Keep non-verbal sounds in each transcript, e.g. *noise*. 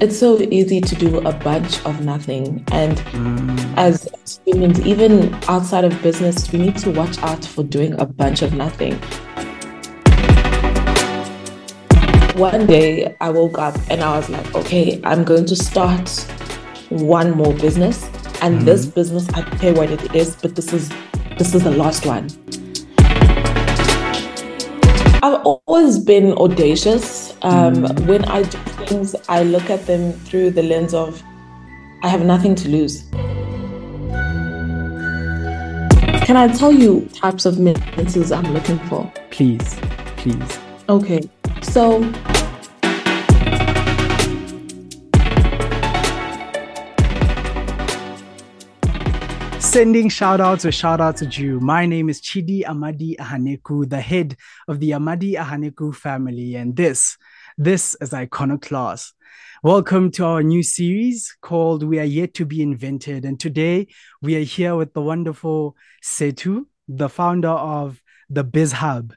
it's so easy to do a bunch of nothing. And as humans, even outside of business, we need to watch out for doing a bunch of nothing. One day I woke up and I was like, okay, I'm going to start one more business. And mm-hmm. this business, I care what it is, but this is this is the last one. I've always been audacious. Um, When I do things, I look at them through the lens of I have nothing to lose. Can I tell you types of mentors I'm looking for? Please, please. Okay, so Sending shout outs or shout out to you. My name is Chidi Amadi Ahaneku, the head of the Amadi Ahaneku family, and this, this is Iconoclast. Welcome to our new series called We Are Yet to Be Invented. And today we are here with the wonderful Sethu, the founder of the Biz Hub.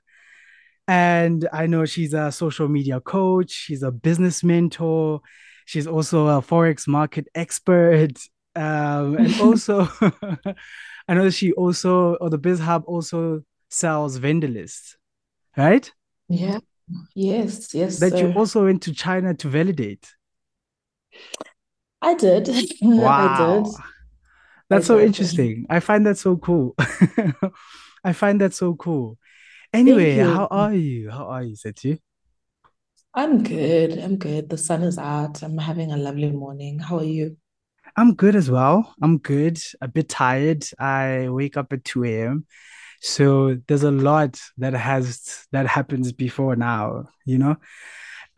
And I know she's a social media coach, she's a business mentor, she's also a forex market expert. Um, *laughs* and also, *laughs* I know she also, or the Biz Hub also sells vendor lists, right? yeah, yes, yes, That you also went to China to validate. I did. *laughs* I Wow. did. That's I so did. interesting. I find that so cool. I find that so cool. Anyway, how are you? How are you, Sethu? I'm good. I'm good. The sun is out. I'm having a lovely morning. How are you? I'm good as well. I'm good. A bit tired. I wake up at 2 a.m. So there's a lot that has that happens before now, you know?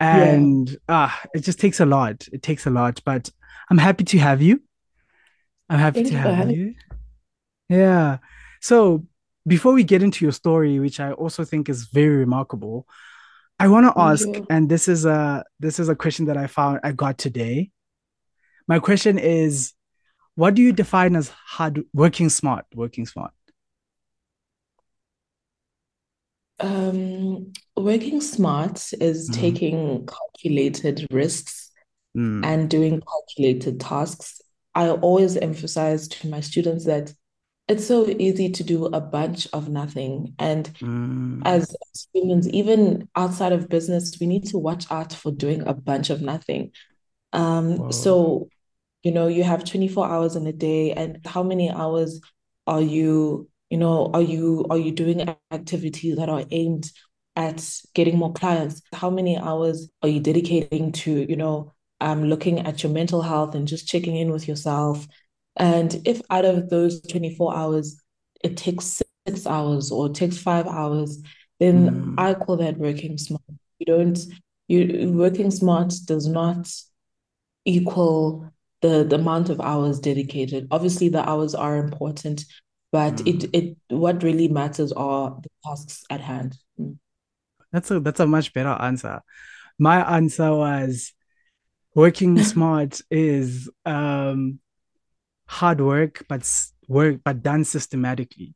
Yeah. And ah, it just takes a lot. It takes a lot, but I'm happy to have you. I'm happy to have you. Yeah. So before we get into your story, which I also think is very remarkable, I want to ask, and this is a this is a question that I found I got today. My question is, what do you define as hard working smart? Working smart. Um, working smart is Mhm. taking calculated risks Mm, and doing calculated tasks. I always emphasize to my students that it's so easy to do a bunch of nothing. And mm, as, as humans, even outside of business, we need to watch out for doing a bunch of nothing. Um, so, you know, you have 24 hours in a day, and how many hours are you, you know, are you are you doing activities that are aimed at getting more clients? How many hours are you dedicating to, you know, um, looking at your mental health and just checking in with yourself? And if out of those 24 hours, it takes six hours or it takes five hours, then Mm, I call that working smart. You don't, you working smart does not equal the the amount of hours dedicated. Obviously, the hours are important, but it mm. it what really matters are the tasks at hand. Mm. That's a that's a much better answer. My answer was working *laughs* smart is um hard work, but work but done systematically.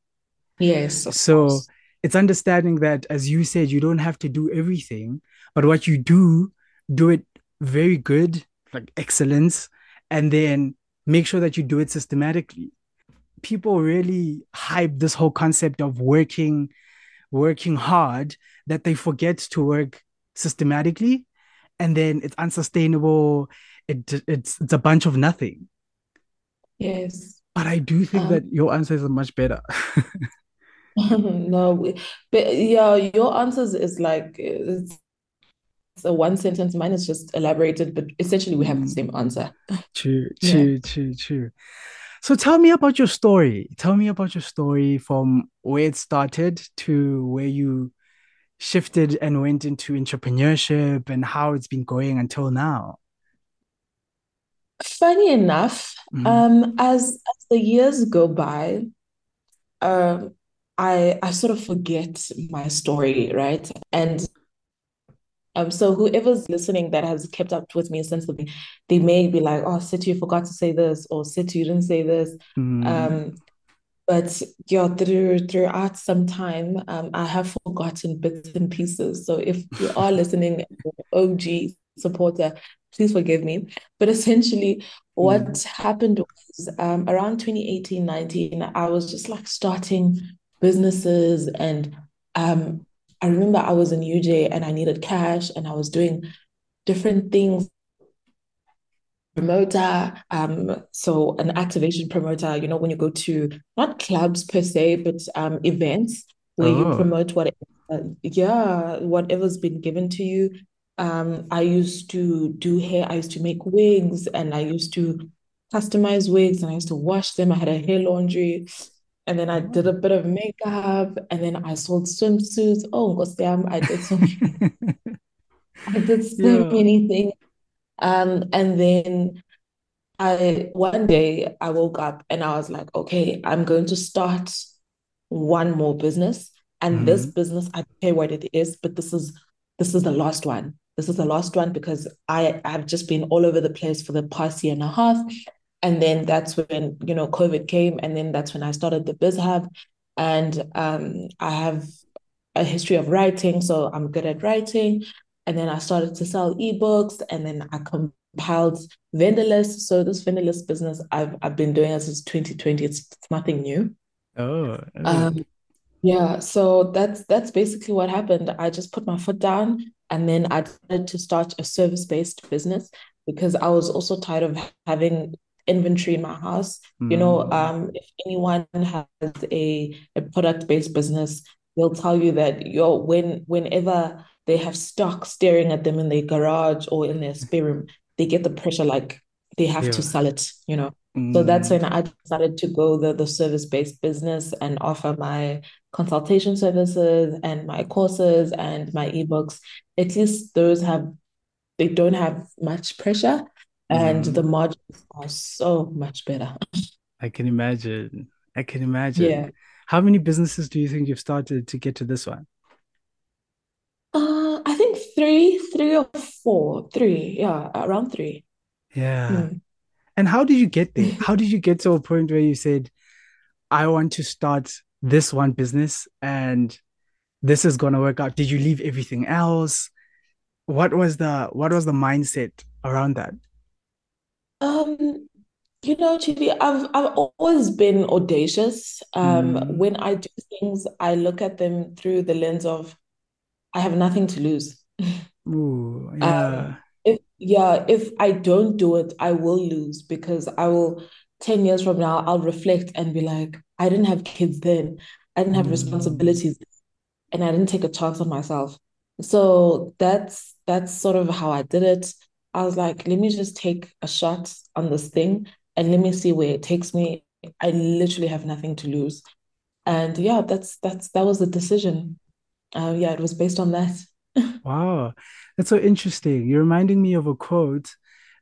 Yes, So course. it's understanding that, as you said, you don't have to do everything, but what you do, do it very good, like excellence, and then make sure that you do it systematically. People really hype this whole concept of working, working hard that they forget to work systematically, and then it's unsustainable. It it's it's a bunch of nothing. Yes. But I do think Um, that your answers are much better. *laughs* *laughs* no, but yeah, your answers is like it's, a one sentence. Mine is just elaborated, but essentially we have the same answer. true, *laughs* Yeah. true, true, true. So tell me about your story. Tell me about your story from where it started to where you shifted and went into entrepreneurship and how it's been going until now. Funny enough, Mhm, um, as as the years go by, um, I I sort of forget my story, right? And um, so whoever's listening that has kept up with me since the beginning, they may be like, "Oh, Sethu, you forgot to say this," or "Sethu, you didn't say this." mm, Um, but yeah, through throughout some time, um, I have forgotten bits and pieces. So if you are *laughs* listening, OG supporter, please forgive me. But essentially, what mm. happened was um, around 2018, 19, I was just like starting businesses. And um, I remember I was in UJ and I needed cash and I was doing different things. Promoter um so an activation promoter you know when you go to not clubs per se but um events where oh. you promote what uh, yeah whatever's been given to you. Um i used to do hair i used to make wigs and i used to customize wigs and i used to wash them. I had a hair laundry and then I did a bit of makeup, and then I sold swimsuits. Oh, damn! I did so many, *laughs* I did so yeah. many things. Um, and then I one day I woke up and I was like, okay, I'm going to start one more business. And mm-hmm. this business, I don't care what it is, but this is this is the last one. This is the last one because I have just been all over the place for the past year and a half. And then that's when, you know, COVID came. And then that's when I started the Biz Hub. And um, I have a history of writing. So I'm good at writing. And then I started to sell ebooks and then I compiled vendor lists. So this vendor list business I've I've been doing since 2020. It's, it's nothing new. Oh, oh. Um, yeah. So that's that's basically what happened. I just put my foot down and then I decided to start a service-based business because I was also tired of having inventory in my house. Mm. You know, mm. um, if anyone has a, a product-based business, they'll tell you that you're when whenever they have stock staring at them in their garage or in their spare room, they get the pressure like they have yeah. to sell it, you know. Mm. So that's when I decided to go the, the service-based business and offer my consultation services and my courses and my ebooks. At least those have they don't have much pressure and mm. the margins are so much better. I can imagine. I can imagine. Yeah. How many businesses do you think you've started to get to this one? Uh, I think three, three or four, three. Yeah, around three. Yeah. Mm. And how did you get there? how did you get to a point where you said, I want to start this one business and this is gonna work out? Did you leave everything else? What was the what was the mindset around that? Um, you know, Chidi, I've I've always been audacious. Um, mm. when I do things, I look at them through the lens of I have nothing to lose. Ooh, *laughs* yeah. Um, if yeah, if I don't do it, I will lose because I will 10 years from now, I'll reflect and be like, I didn't have kids then. I didn't have mm. responsibilities and I didn't take a chance on myself. So that's that's sort of how I did it. I was like, let me just take a shot on this thing and let me see where it takes me. I literally have nothing to lose. And yeah, that's that's that was the decision uh, yeah, it was based on that. *laughs* wow, that's so interesting. You're reminding me of a quote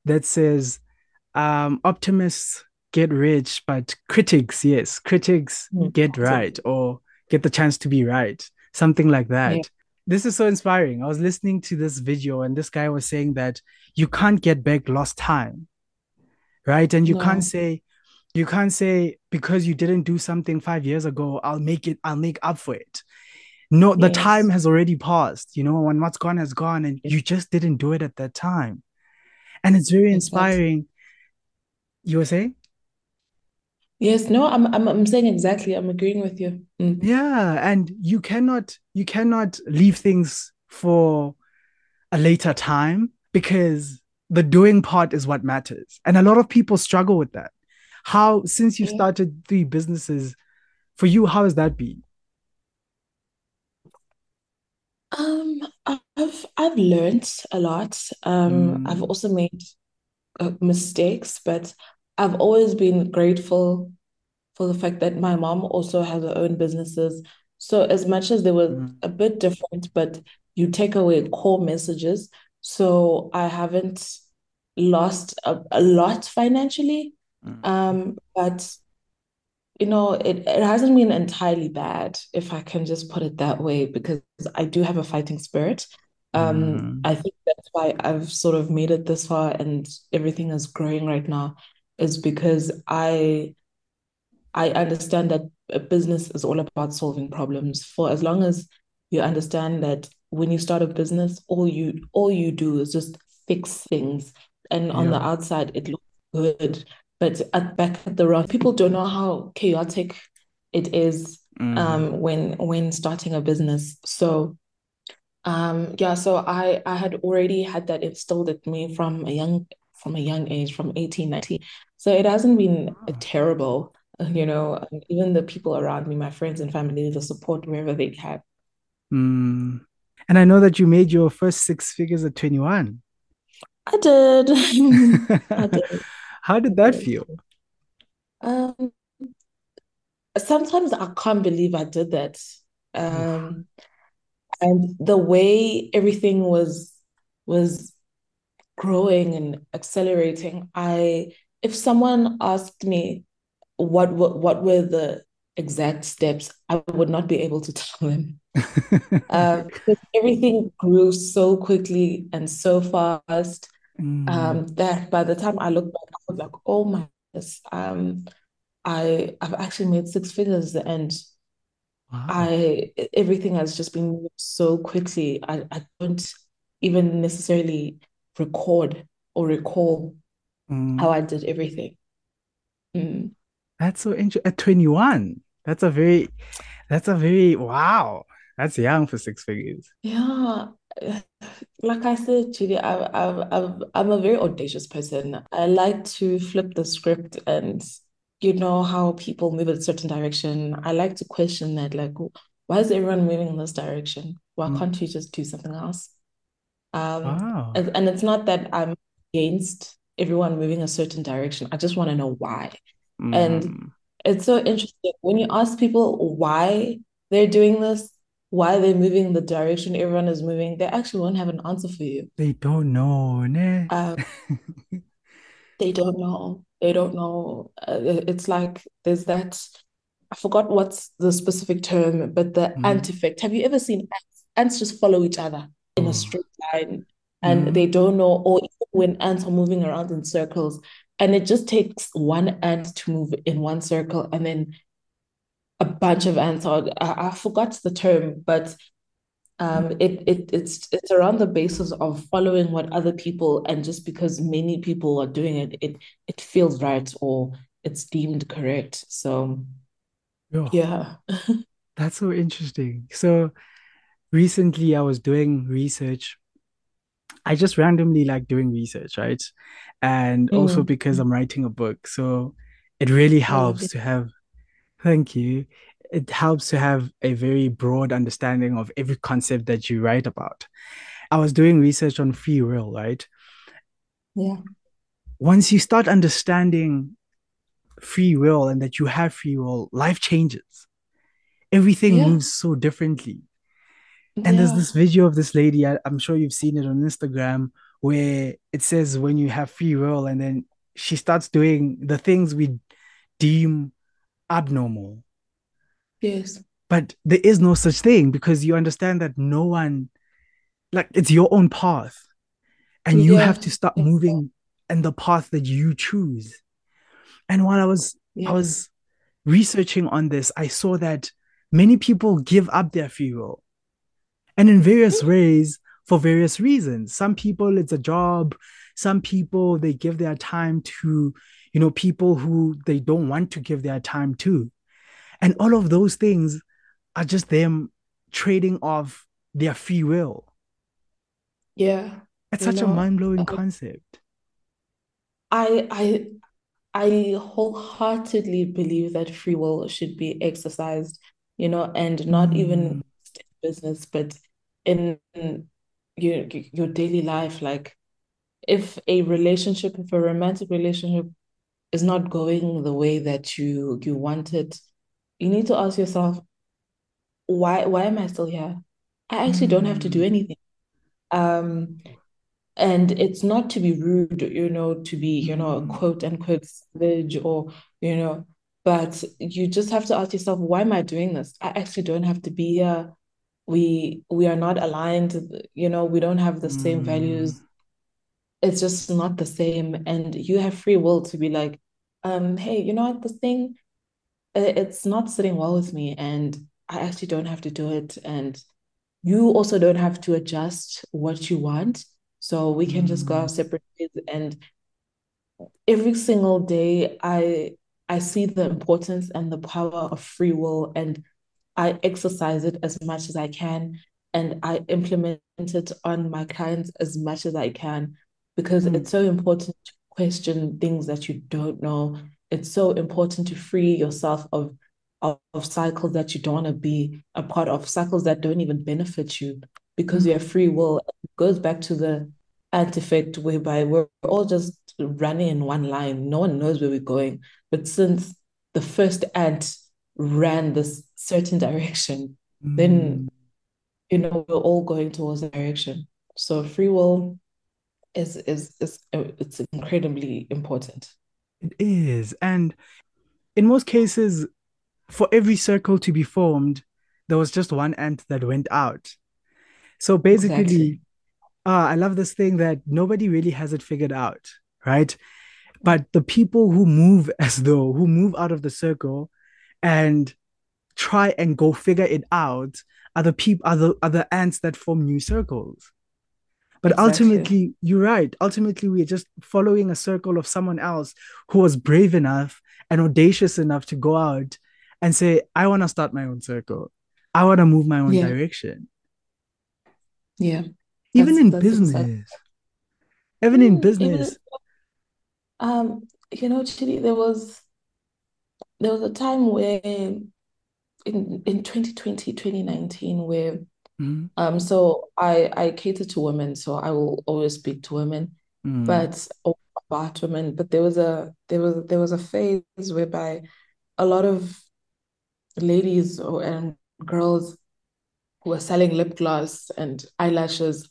that says, um, "Optimists get rich, but critics, yes, critics mm, get right or get the chance to be right." Something like that. Yeah. This is so inspiring. I was listening to this video, and this guy was saying that you can't get back lost time, right? And you no. can't say, you can't say because you didn't do something five years ago, I'll make it, I'll make up for it no the yes. time has already passed you know when what's gone has gone and you just didn't do it at that time and it's very inspiring you were saying yes no i'm i'm, I'm saying exactly i'm agreeing with you mm. yeah and you cannot you cannot leave things for a later time because the doing part is what matters and a lot of people struggle with that how since you started three businesses for you how has that been Um, I've I've learned a lot. Um, I've mm. also made uh, mistakes, but I've always been grateful for the fact that my mom also has her own businesses. So as much as they were mm. a bit different, but you take away core messages. So I haven't lost a, a lot financially. Mm. Um, but you know, it, it hasn't been entirely bad, if I can just put it that way, because I do have a fighting spirit. Um, mm. I think that's why I've sort of made it this far and everything is growing right now, is because I I understand that a business is all about solving problems. For as long as you understand that when you start a business, all you all you do is just fix things. And on the outside, it looks good. But at back at the run, people don't know how chaotic it is mm. um, when when starting a business. So um, yeah, so I I had already had that instilled at me from a young from a young age, from 18, 19. So it hasn't been terrible, you know, even the people around me, my friends and family, the support wherever they can. Mm. And I know that you made your first six figures at 21. I did. *laughs* I did. *laughs* How did that feel? Um, sometimes I can't believe I did that. Um, and the way everything was was growing and accelerating, I if someone asked me what what, what were the exact steps, I would not be able to *laughs* tell them. *laughs* uh, everything grew so quickly and so fast mm. um, that by the time I look back, I was like, oh my goodness, um, I I've actually made six figures and wow. I everything has just been so quickly. I, I don't even necessarily record or recall mm. how I did everything. Mm. That's so interesting. At 21, that's a very, that's a very, wow. That's young for six figures. Yeah. *sighs* Like I said, Chidi, I, I, I, I'm a very audacious person. I like to flip the script and you know how people move in a certain direction. I like to question that, like, why is everyone moving in this direction? Why mm. can't you just do something else? Um, wow. and, it's not that I'm against everyone moving a certain direction. I just want to know why. Mm. And it's so interesting when you ask people why they're doing this, why they're moving the direction everyone is moving, they actually won't have an answer for you. They don't know? Um, *laughs* they don't know. They don't know. Uh, it's like there's that. I forgot what's the specific term, but the mm. ant effect. Have you ever seen ants? Ants just follow each other in a mm. straight line and mm. they don't know, or even when ants are moving around in circles, and it just takes one ant to move in one circle, and then a bunch of ants are. I, I forgot the term, but um, it it it's it's around the basis of following what other people, and just because many people are doing it, it it feels right or it's deemed correct. So, yeah, *laughs* that's so interesting. So recently I was doing research. I just randomly like doing research, right? And mm. also because I'm writing a book. So it really helps to have, thank you. It helps to have a very broad understanding of every concept that you write about. I was doing research on free will, right? Yeah. Once you start understanding free will and that you have free will, life changes. Everything yeah. moves so differently. And yeah. there's this video of this lady, I, I'm sure you've seen it on Instagram, where it says when you have free will, and then she starts doing the things we deem abnormal. Yes. But there is no such thing because you understand that no one, like, it's your own path. And you yeah. have to start moving in the path that you choose. And while I was yeah. I was researching on this, I saw that many people give up their free will and in various ways for various reasons. Some people, it's a job. Some people, they give their time to, you know, people who they don't want to give their time to. And all of those things are just them trading off their free will. Yeah. It's such know, a mind-blowing uh, concept. I I I wholeheartedly believe that free will should be exercised, you know, and not mm. even business, but in your your daily life. Like if a relationship, if a romantic relationship is not going the way that you you want it, you need to ask yourself, why why am I still here? I actually don't have to do mm. anything. Um and it's not to be rude, you know, to be, you know, mm. quote unquote savage or, you know, but you just have to ask yourself, why am I doing this? I actually don't have to be here we we are not aligned you know we don't have the mm. same values mm. it's just not the same and you have free will to be like um hey you know what this thing it's not sitting well with me and i actually don't have to do it and you also don't have to adjust what you want So we can mm. just go our mm. separate ways. And every single day, I I see the importance and the power of free will, and I exercise it as much as I can, and I implement it on my clients as much as I can, because mm. it's so important to question things that you don't know. It's so important to free yourself of of, of cycles that you don't want to be a part of, cycles that don't even benefit you because mm-hmm. you have free will. It goes back to the ant effect whereby we're all just running in one line. No one knows where we're going. But since the first ant ran this certain direction, mm. then you know we're all going towards the direction. So free will is is is it's incredibly important. It is. And in most cases, for every circle to be formed, there was just one ant that went out. So basically, exactly. uh, I love this thing that nobody really has it figured out, right? But the people who move *laughs* as though, who move out of the circle and try and go figure it out are the people are the, are the ants that form new circles. But exactly. ultimately, you're right. Ultimately, we're just following a circle of someone else who was brave enough and audacious enough to go out and say, I want to start my own circle. I want to move my own yeah. direction. Yeah. Even in business. Exactly. Even in mm, business. Even, um, you know, Chidi, there was there was a time where in in 2020, 2019, where mm-hmm. um so I I cater to women, so I will always speak to women, mm. but about women. But there was a there was there was a phase whereby a lot of ladies or, and girls who were selling lip gloss and eyelashes.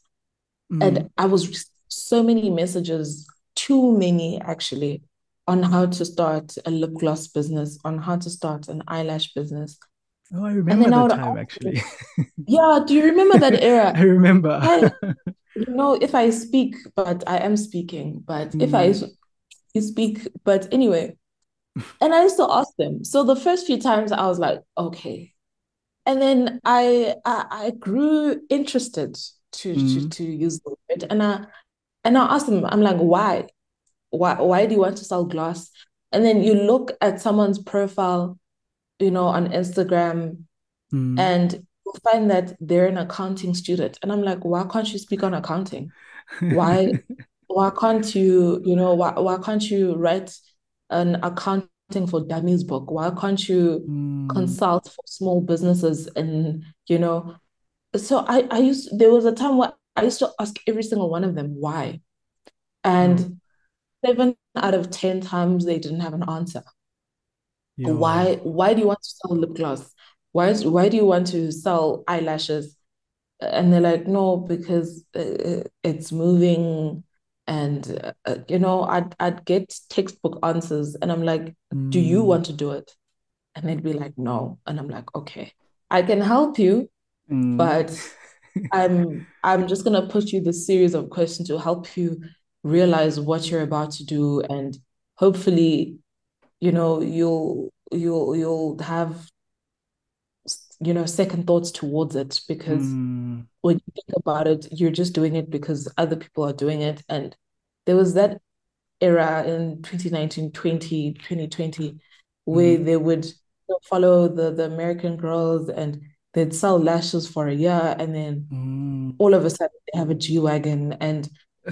Mm. And I was so many messages, too many actually, on how to start a lip gloss business, on how to start an eyelash business. Oh, I remember that time actually. *laughs* yeah, do you remember that era? *laughs* I remember. I, you *laughs* know, if I speak, but I am speaking, but mm. if I mm. speak, but anyway, and I used to ask them. So the first few times I was like, okay. And then I I, I grew interested to, mm-hmm. to to use the word. And I and I asked them, I'm like, why? Why why do you want to sell glass? And then you look at someone's profile, you know, on Instagram, mm-hmm. and you find that they're an accounting student. And I'm like, why can't you speak on accounting? Why *laughs* why can't you, you know, why why can't you write an accounting for dummies book? Why can't you mm. consult for small businesses? And you know, so I I used there was a time where I used to ask every single one of them why, and mm. seven out of ten times they didn't have an answer. Yeah. Why why do you want to sell lip gloss? Why why do you want to sell eyelashes? And they're like, no, because it's moving and uh, you know I'd I'd get textbook answers and I'm like mm. do you mm. want to do it and they'd be like no and I'm like okay I can help you mm. but *laughs* I'm I'm just gonna put you this series of questions to help you realize what you're about to do and hopefully you know you'll you'll you'll have you know second thoughts towards it because mm. when you think about it you're just doing it because other people are doing it and there was that era in 2019 20 2020 where mm. they would follow the the american girls and they'd sell lashes for a year and then mm. all of a sudden they have a g-wagon and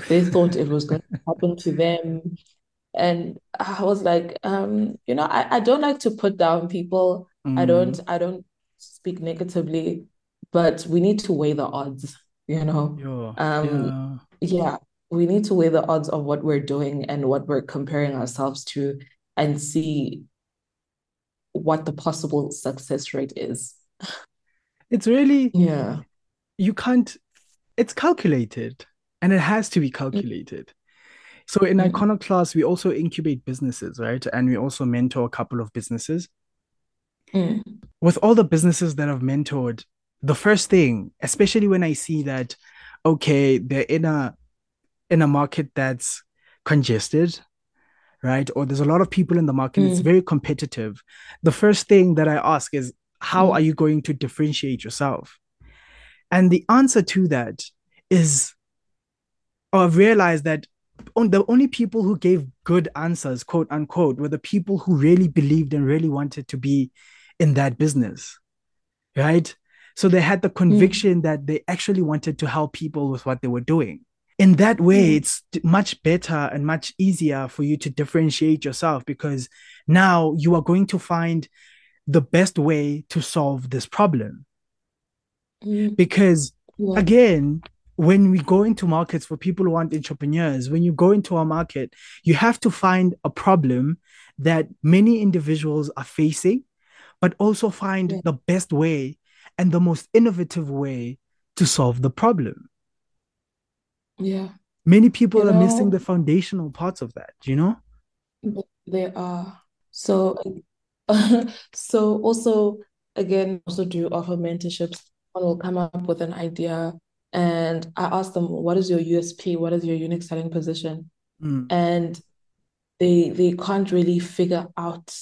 they thought it was going to happen to them and i was like um you know i, I don't like to put down people mm. i don't i don't speak negatively, but we need to weigh the odds, you know. Yeah. Um yeah. yeah, we need to weigh the odds of what we're doing and what we're comparing ourselves to and see what the possible success rate is. It's really yeah. You can't it's calculated and it has to be mm. calculated. So in mm-hmm. Iconoclast, we also incubate businesses, right? And we also mentor a couple of businesses. Mm. With all the businesses that I've mentored, the first thing, especially when I see that, okay, they're in a in a market that's congested, right? Or there's a lot of people in the market, mm. it's very competitive. The first thing that I ask is, how mm. are you going to differentiate yourself? And the answer to that is I've realized that the only people who gave good answers, quote unquote, were the people who really believed and really wanted to be in that business. Right. So they had the conviction mm. that they actually wanted to help people with what they were doing. In that way, mm. it's much better and much easier for you to differentiate yourself because now you are going to find the best way to solve this problem. Mm. Because yeah. again, when we go into markets for people who want entrepreneurs, when you go into a market, you have to find a problem that many individuals are facing, but also find yeah. the best way and the most innovative way to solve the problem. Yeah. Many people you are know, missing the foundational parts of that, you know? They are. So *laughs* so also again, also do offer mentorships. One will come up with an idea and I ask them, what is your USP? What is your unique selling position? Mm. And they they can't really figure out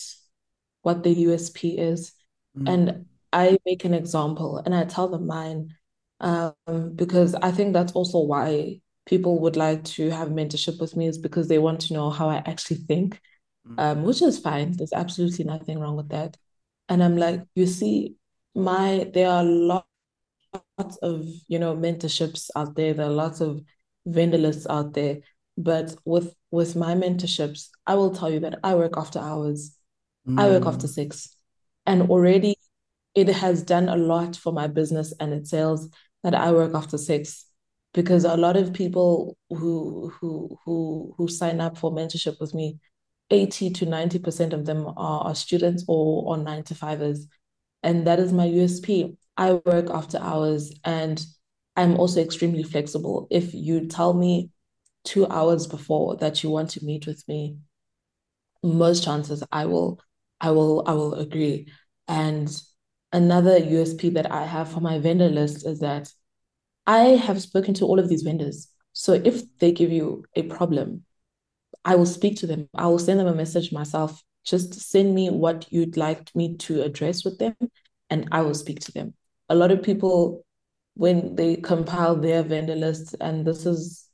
what the USP is. Mm. And I make an example and I tell them mine um, because I think that's also why people would like to have mentorship with me is because they want to know how I actually think, mm. um, which is fine. There's absolutely nothing wrong with that. And I'm like, you see, my there are lots of you know mentorships out there. There are lots of vendor lists out there. But with with my mentorships, I will tell you that I work after hours. Mm. I work after mm. six. And already it has done a lot for my business and its sales that I work after six because a lot of people who who who who sign up for mentorship with me 80 to 90% of them are, are students or or nine to fivers and that is my USP I work after hours and I'm also extremely flexible if you tell me 2 hours before that you want to meet with me most chances I will I will I will agree and another USP that I have for my vendor list is that I have spoken to all of these vendors. So if they give you a problem, I will speak to them. I will send them a message myself. Just send me what you'd like me to address with them, and I will speak to them. A lot of people, when they compile their vendor lists, and this is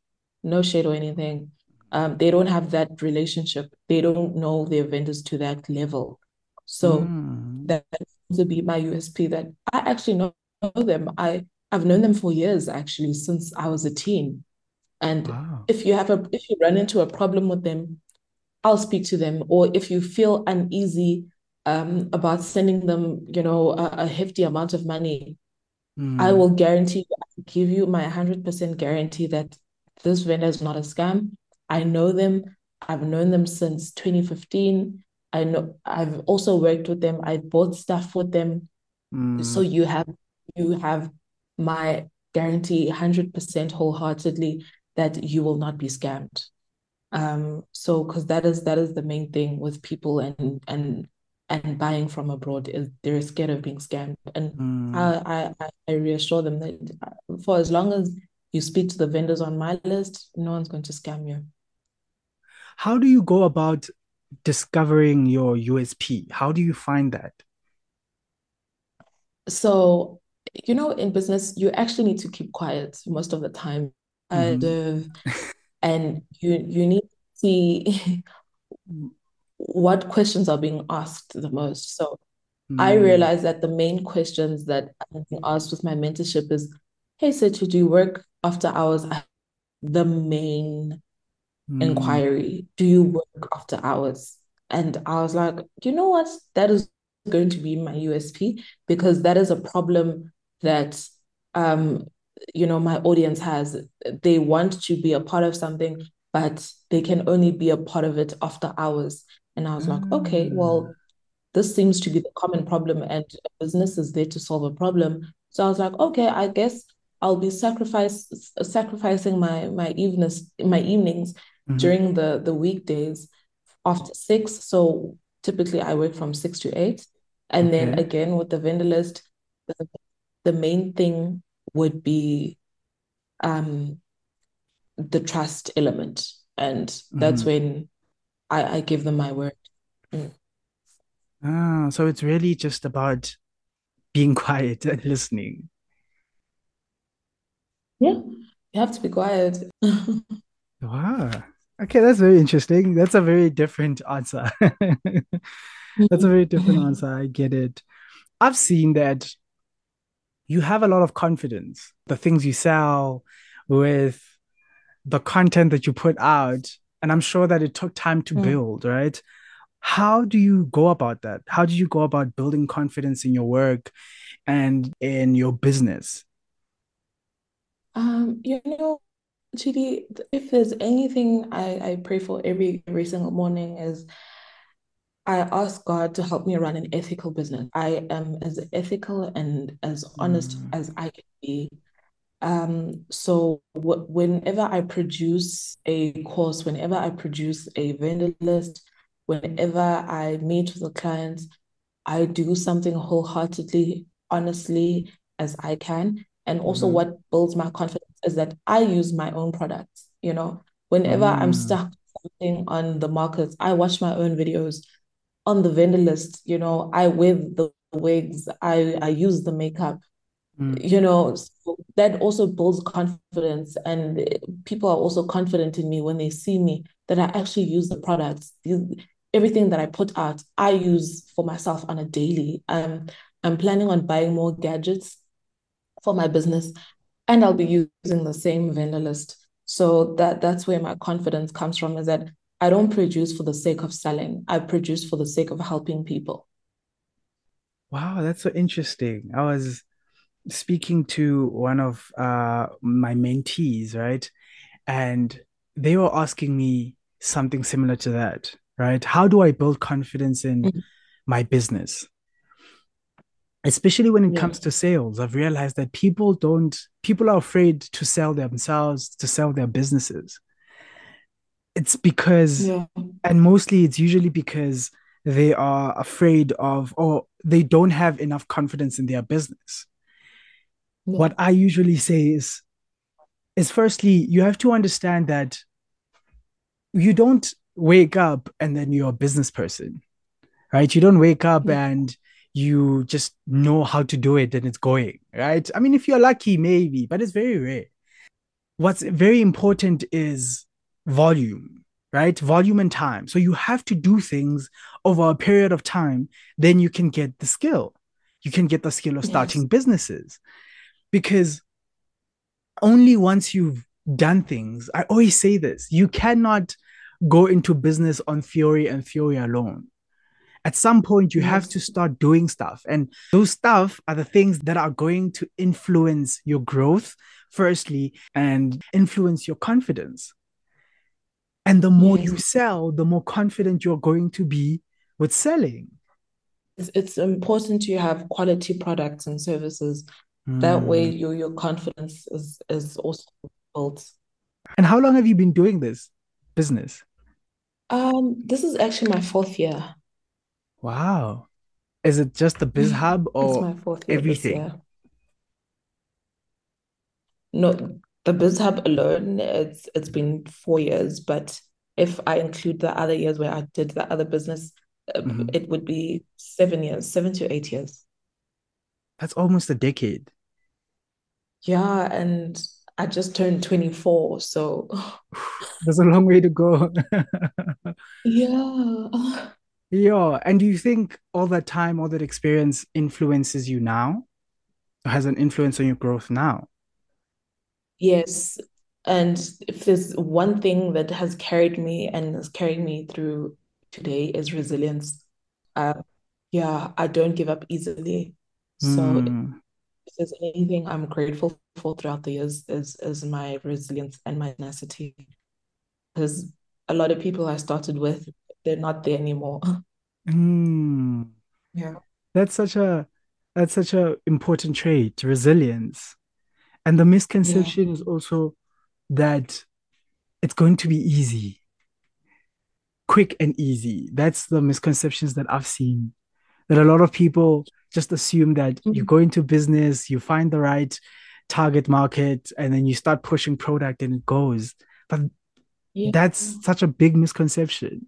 no shade or anything, um, they don't have that relationship. They don't know their vendors to that level. So mm. that to be my USP that I actually know them. I I've known them for years actually since I was a teen. And wow. if you have a if you run into a problem with them, I'll speak to them. Or if you feel uneasy um, about sending them, you know, a, a hefty amount of money, mm. I will guarantee give you my 100% guarantee that this vendor is not a scam. I know them. I've known them since 2015. I know I've also worked with them. I bought stuff with them. Mm. So you have you have my guarantee 100% wholeheartedly that you will not be scammed. Um, so because that is that is the main thing with people and and and buying from abroad is they're scared of being scammed. And mm. I, I I reassure them that uh, for as long as you speak to the vendors on my list, no one's going to scam you. How do you go about discovering your USP? How do you find that? So, you know, in business, you actually need to keep quiet most of the time. Mm-hmm. And, uh, and you you need to see *laughs* what questions are being asked the most. So mm. I realized that the main questions that I'm being asked with my mentorship is, hey, so do you work after hours? The main mm. inquiry. Do you work after hours? And I was like, you know what? That is going to be my USP because that is a problem that um you know my audience has. They want to be a part of something, but they can only be a part of it after hours. And I was like, okay, well, mm. this seems to be the common problem, and business is there to solve a problem. So I was like, okay, I guess I'll be sacrifice sacrificing my my evenings my evenings mm-hmm. during the the weekdays after six. So typically I work from six to eight. And okay. then again with the vendor list, the, the main thing would be um the trust element. And that's mm. when I, I give them my word. Mm. Ah, so it's really just about being *laughs* quiet and listening. Yeah You have to be quiet. *laughs* Wow. Okay, that's very interesting. That's a very different answer. *laughs* That's a very different answer. I get it. I've seen that you have a lot of confidence. The things you sell with the content that you put out, and I'm sure that it took time to Mm. build, right? How do you go about that? How do you go about building confidence in your work and in your business? Um, you know, Chidi, if there's anything I, I pray for every every single morning is I ask God to help me run an ethical business. I am as ethical and as honest Mm, as I can be. Um, so w whenever I produce a course, whenever I produce a vendor list, whenever I meet with a client, I do something wholeheartedly, honestly, as I can. And also, mhm, what builds my confidence is that I use my own products. You know, whenever I'm mm, stuck something on the market, I watch my own videos on the vendor list. You know, I wear the wigs, I I use the makeup mm, you know, so that also builds confidence, and people are also confident in me when they see me that I actually use the products. Everything that I put out, I use for myself on a daily. Um, I'm planning on buying more gadgets for my business, and I'll be using the same vendor list. So that that's where my confidence comes from, is that I don't produce for the sake of selling. I produce for the sake of helping people. Wow, that's so interesting. I was speaking to one of uh my mentees, right? And they were asking me something similar to that, right? How do I build confidence in Mhm. my business? Especially when it Yeah, comes to sales, I've realized that people don't, people are afraid to sell themselves, to sell their businesses. It's because, yeah, and mostly it's usually because they are afraid of, or they don't have enough confidence in their business. Yeah. What I usually say is, is firstly, you have to understand that you don't wake up and then you're a business person, right? You don't wake up yeah. and you just know how to do it and it's going, right? I mean, if you're lucky, maybe, but it's very rare. What's very important is volume, right? Volume and time. So you have to do things over a period of time, then you can get the skill. You can get the skill of Yes. starting businesses because only once you've done things, I always say this, you cannot go into business on theory and theory alone. At some point, you have to start doing stuff. And those stuff are the things that are going to influence your growth, firstly, and influence your confidence. And the more you sell, the more confident you're going to be with selling. It's, it's important to have quality products and services. That way Hmm. your your confidence is is also built. And how long have you been doing this business? Um, this is actually my fourth year. Wow. Is it just the Biz *laughs* Hub It's or my fourth year this everything? No, the BizHub alone, it's it's been four years, but if I include the other years where I did the other business, uh, Mhm. it would be seven years, seven to eight years. That's almost a decade. Yeah, and I just turned 24, so *sighs* There's a long way to go. *laughs* yeah. Yeah. And do you think all that time, all that experience influences you now? Has an influence on your growth now? Yes. And if there's one thing that has carried me and is carrying me through today is resilience. Uh, yeah, I don't give up easily. So Hmm. There's anything I'm grateful for throughout the years is is my resilience and my tenacity. Because a lot of people I started with, they're not there anymore. Hmm. *laughs* Yeah. That's such a that's such a important trait, resilience. And the Yeah. misconception is also that it's going to be easy, quick and easy. That's the misconceptions that I've seen. That a lot of people just assume that you Mm. go into business, you find the right target market, and then you start pushing product and it goes. But Yeah. that's such a big misconception.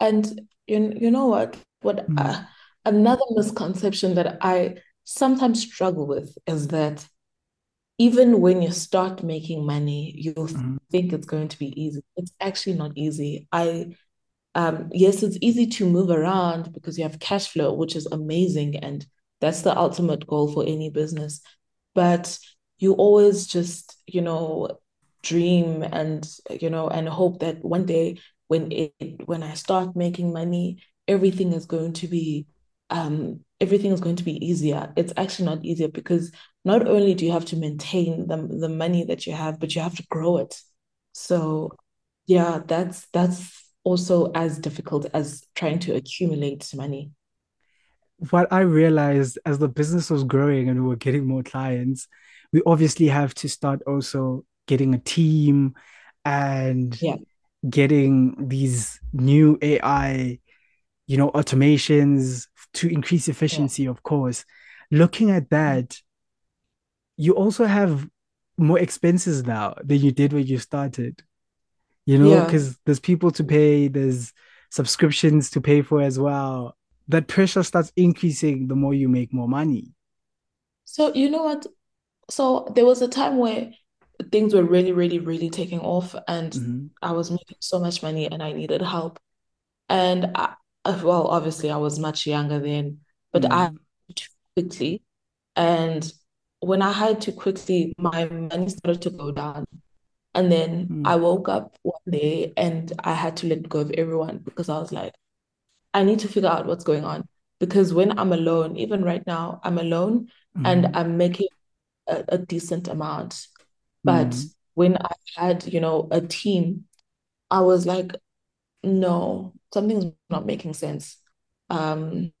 And you, you know what? What Mm, uh, another misconception that I sometimes struggle with is that even when you start making money, you'll Mhm. think it's going to be easy. It's actually not easy. I um, yes, it's easy to move around because you have cash flow, which is amazing, and that's the ultimate goal for any business. But you always just, you know, dream and you know and hope that one day when it when I start making money, everything is going to be um everything is going to be easier. It's actually not easier because not only do you have to maintain the the money that you have, but you have to grow it. So yeah, that's that's also as difficult as trying to accumulate money. What I realized as the business was growing and we were getting more clients, we obviously have to start also getting a team and Yeah, getting these new AI, you know, automations to increase yeah, efficiency, of course. Looking at that, you also have more expenses now than you did when you started, you know, yeah. because there's people to pay, there's subscriptions to pay for as well. That pressure starts increasing the more you make more money. So you know what? So there was a time where things were really, really, really taking off, and hmm I was making so much money, and I needed help. And I, uh, well, obviously, I was much younger then, but I mm too quickly. And when I hired too quickly, my money started to go down. And then I mm woke up one day and I had to let go of everyone because I was like, I need to figure out what's going on. Because when I'm alone, even right now, I'm alone and mm I'm making a, a decent amount. But mm when I had, you know, a team, I was like, no, something's not making sense. Um,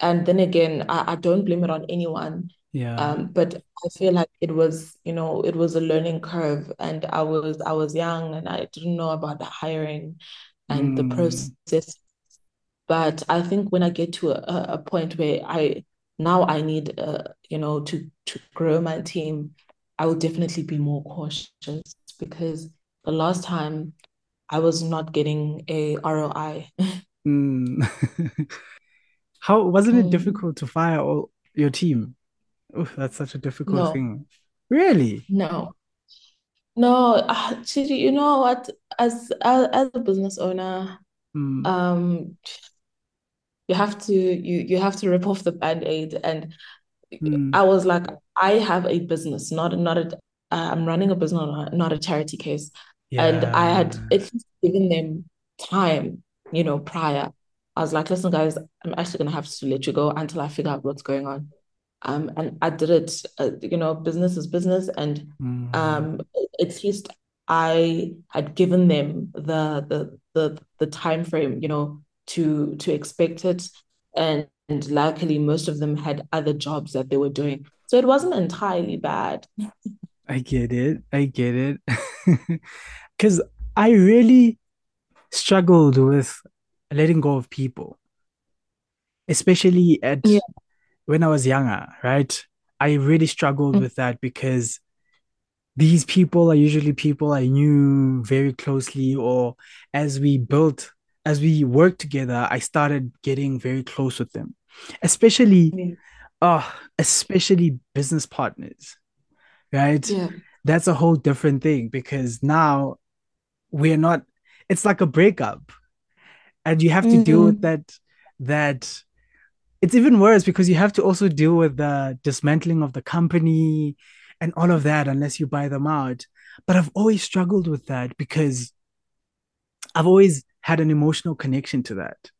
and then again, I, I don't blame it on anyone. Yeah. Um, but I feel like it was, you know, it was a learning curve, and I was I was young and I didn't know about the hiring and the Mm, process. But I think when I get to a, a point where I now I need, uh, you know, to to grow my team, I will definitely be more cautious because the last time I was not getting a ROI. mm. *laughs* How wasn't it Mm, difficult to fire all your team? Oh, that's such a difficult no, thing. Really? no, no. Actually, you know what? As, as as a business owner, Mm, um, you have to you you have to rip off the band-aid. And mm, I was like, I have a business, not not a. I'm running a business, not a, not a charity case, Yeah. and I had at least given them time, you know, prior. I was like, listen, guys, I'm actually gonna have to let you go until I figure out what's going on. Um, and I did it, uh, you know, business is business. And Mm, um, at least I had given them the the the the time frame, you know, to to expect it. And, and luckily, most of them had other jobs that they were doing, so it wasn't entirely bad. I get it. I get it. *laughs* Because I really struggled with letting go of people, especially at Yeah. When I was younger, right? I really struggled with that because these people are usually people I knew very closely, or as we built, as we worked together, I started getting very close with them, especially, Yeah. uh, especially business partners, right? Yeah. That's a whole different thing because now we're not, it's like a breakup, and you have to deal with Mm, that, that it's even worse because you have to also deal with the dismantling of the company and all of that unless you buy them out. But I've always struggled with that because I've always had an emotional connection to that.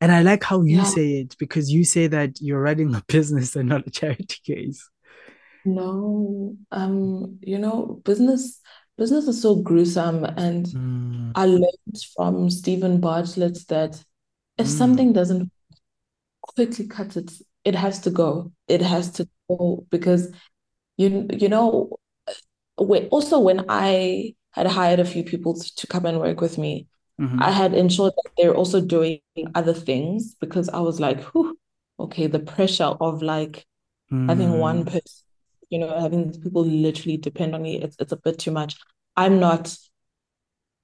And I like how you yeah. say it because you say that you're running a *laughs* business and not a charity case. No. Um, you know, business business is so gruesome, and Mm, I learned from Steven Bartlett that if mm, something doesn't quickly cut it, it has to go. It has to go because you you know, also when I had hired a few people to, to come and work with me, I mm-hmm, had ensured that they're also doing other things because I was like, Whew, okay, the pressure of like having one mm, person, you know, having people literally depend on me, it's it's a bit too much. I'm not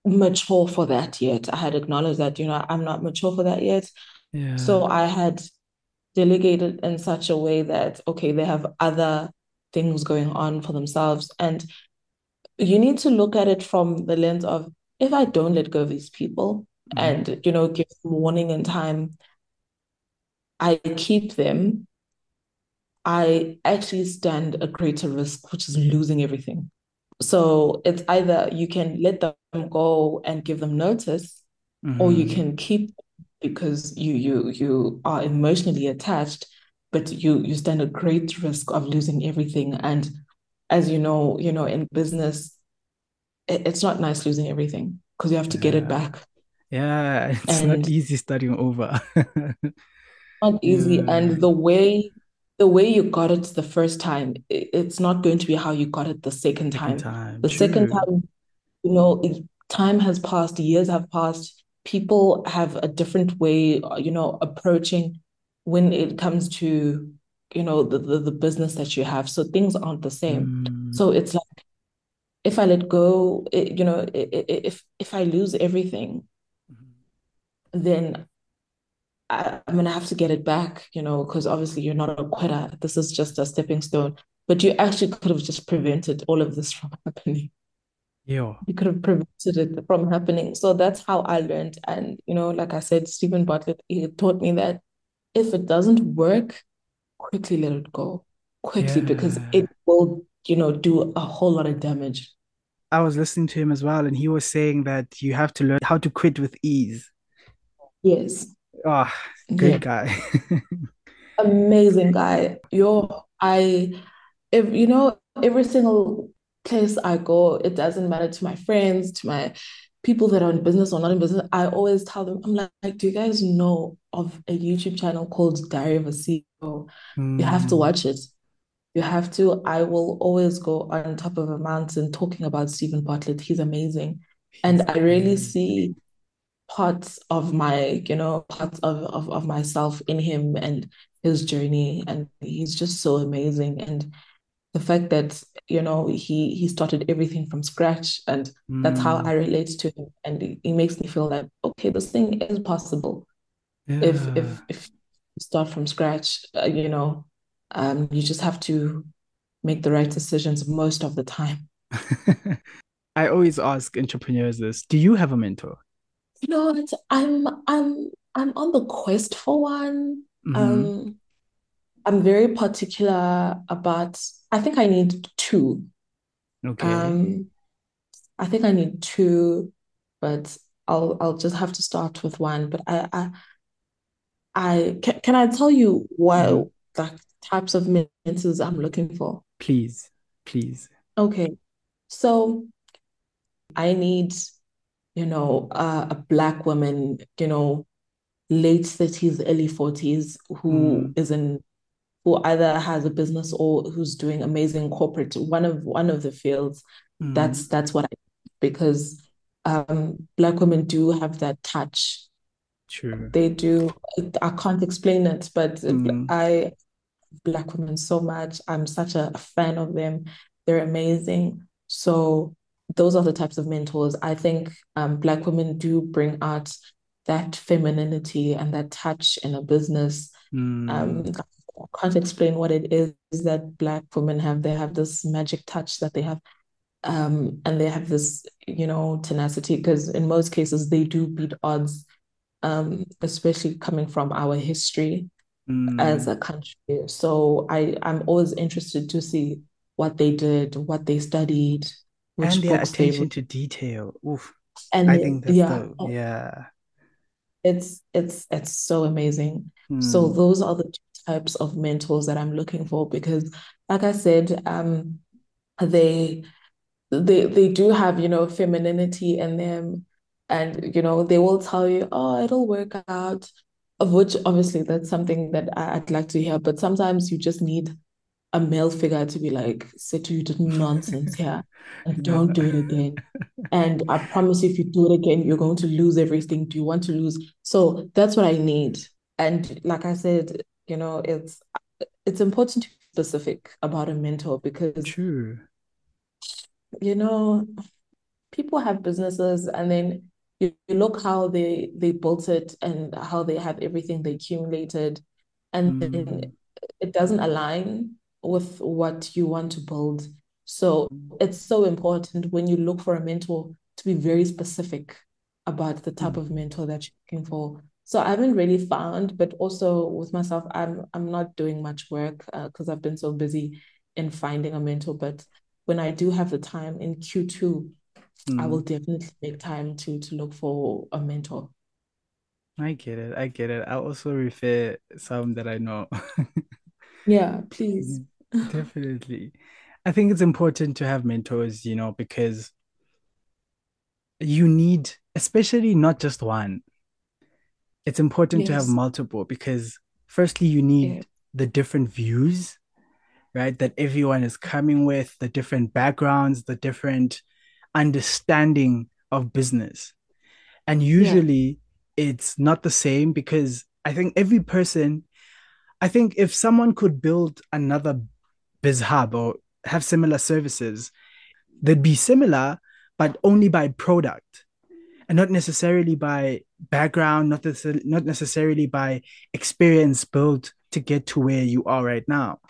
mature for that yet. I had acknowledged that, you know, I'm not mature for that yet. yeah. So I had delegated in such a way that, okay, they have other things going on for themselves. And you need to look at it from the lens of if I don't let go of these people mm-hmm. and, you know, give them warning and time, I keep them, I actually stand a greater risk, which is losing everything. So it's either you can let them go and give them notice, mm-hmm. or you mm-hmm. can keep because you you you are emotionally attached, but you you stand a great risk of losing everything. And as you know, you know, in business, it, it's not nice losing everything because you have to yeah. get it back. Yeah, *laughs* it's and not easy starting over. *laughs* not easy, yeah. and the way the way you got it the first time, it's not going to be how you got it the second time. Second time. The True. second time, you know, time has passed, years have passed. People have a different way, you know, approaching when it comes to, you know, the, the, the business that you have. So things aren't the same. Mm. So it's like, if I let go, it, you know, if if I lose everything, mm-hmm. then I, am gonna have to get it back, you know, because obviously you're not a quitter. This is just a stepping stone. But you actually could have just prevented all of this from *laughs* happening. Yeah. You could have prevented it from happening. So that's how I learned. And, you know, like I said, Steven Bartlett, he taught me that if it doesn't work, quickly let it go. Quickly, yeah. because it will, you know, do a whole lot of damage. I was listening to him as well, and he was saying that you have to learn how to quit with ease. Yes. Ah, oh, great yeah. guy. *laughs* Amazing guy. Yo, I if you know every single place I go, it doesn't matter to my friends, to my people that are in business or not in business. I always tell them, I'm like, do you guys know of a YouTube channel called Diary of a CEO? Mm. You have to hmm. watch it. You have to. I will always go on top of a mountain talking about Steven Bartlett. He's amazing. He's and I really see parts of my, you know, parts of, of, of myself in him and his journey. And he's just so amazing. And the fact that, you know, he he started everything from scratch and mm. that's how I mm. relate to him. And it, it, makes me feel like, okay, this thing is possible. Yeah. If if if you start from scratch, uh, you know, um, you just have to make the right decisions most of the time. *laughs* I always ask entrepreneurs this: Do you have a mentor? You know, I'm I'm I'm on the quest for one. Mm-hmm. Um, I'm very particular about. I think I need two. Okay. Um, I think I need two, but I'll I'll just have to start with one. But I I, I can, can I tell you what mm-hmm. the types of mentors I'm looking for? Please, please. Okay, so I need you know, uh, a black woman, you know, late 30s, early 40s, who mm. is in who either has a business or who's doing amazing corporate one of one of the fields. Mm. That's that's what I because um black women do have that touch. True. They do. I can't explain it, but mm. I black women so much. I'm such a, a fan of them. They're amazing. So those are the types of mentors. I think um, Black women do bring out that femininity and that touch in a business. Mm. Um, can't explain what it is that Black women have. They have this magic touch that they have. Um, and they have this, you know, tenacity because in most cases they do beat odds, um, especially coming from our history mm. as a country. So I, I'm always interested to see what they did, what they studied, and their attention to detail. Oof. And I think that's yeah, the, oh. yeah. It's it's it's so amazing. Hmm. So those are the types of mentors that I'm looking for because, like I said, um, they they they do have you know femininity in them, and you know they will tell you, oh, it'll work out. Of which obviously that's something that I'd like to hear, but sometimes you just need a male figure to be like, Sethu, you did nonsense *laughs* here and don't do it again. And I promise you, if you do it again, you're going to lose everything. Do you want to lose? So that's what I need. And like I said, you know, it's it's important to be specific about a mentor because true. You know, people have businesses and then you, you look how they they built it and how they have everything they accumulated and mm. then it doesn't align with what you want to build. So it's so important when you look for a mentor to be very specific about the type of mentor that you're looking for. So I haven't really found, but also with myself, I'm I'm not doing much work because uh, I've been so busy in finding a mentor. But when I do have the time in Q2, mm. I will definitely make time to to look for a mentor. I get it. I get it. I also refer some that I know. *laughs* yeah, please. Definitely. I think it's important to have mentors, you know, because you need, especially not just one. It's important yes. to have multiple because, firstly, you need yeah. the different views, right? That everyone is coming with, the different backgrounds, the different understanding of business. And usually yeah. it's not the same because I think every person, I think if someone could build another biz hub or have similar services, they'd be similar, but only by product and not necessarily by background, not, necessarily, not necessarily by experience built to get to where you are right now.